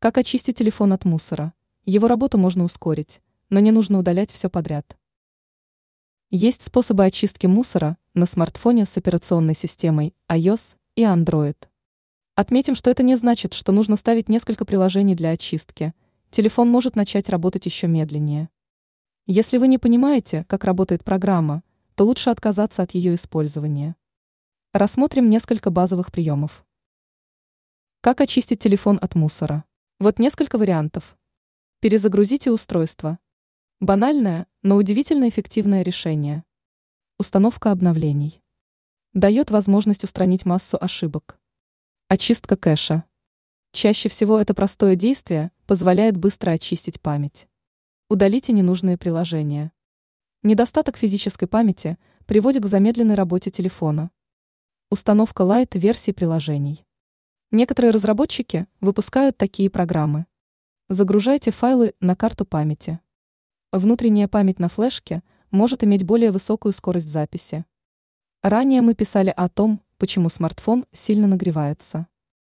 Как очистить телефон от мусора? Его работу можно ускорить, но не нужно удалять все подряд. Есть способы очистки мусора на смартфоне с операционной системой iOS и Android. Отметим, что это не значит, что нужно ставить несколько приложений для очистки. Телефон может начать работать еще медленнее. Если вы не понимаете, как работает программа, то лучше отказаться от ее использования. Рассмотрим несколько базовых приемов. Как очистить телефон от мусора? Вот несколько вариантов. Перезагрузите устройство. Банальное, но удивительно эффективное решение. Установка обновлений. Дает возможность устранить массу ошибок. Очистка кэша. Чаще всего это простое действие позволяет быстро очистить память. Удалите ненужные приложения. Недостаток физической памяти приводит к замедленной работе телефона. Установка лайт-версий приложений. Некоторые разработчики выпускают такие программы. Загружайте файлы на карту памяти. Внутренняя память на флешке может иметь более высокую скорость записи. Ранее мы писали о том, почему смартфон сильно нагревается.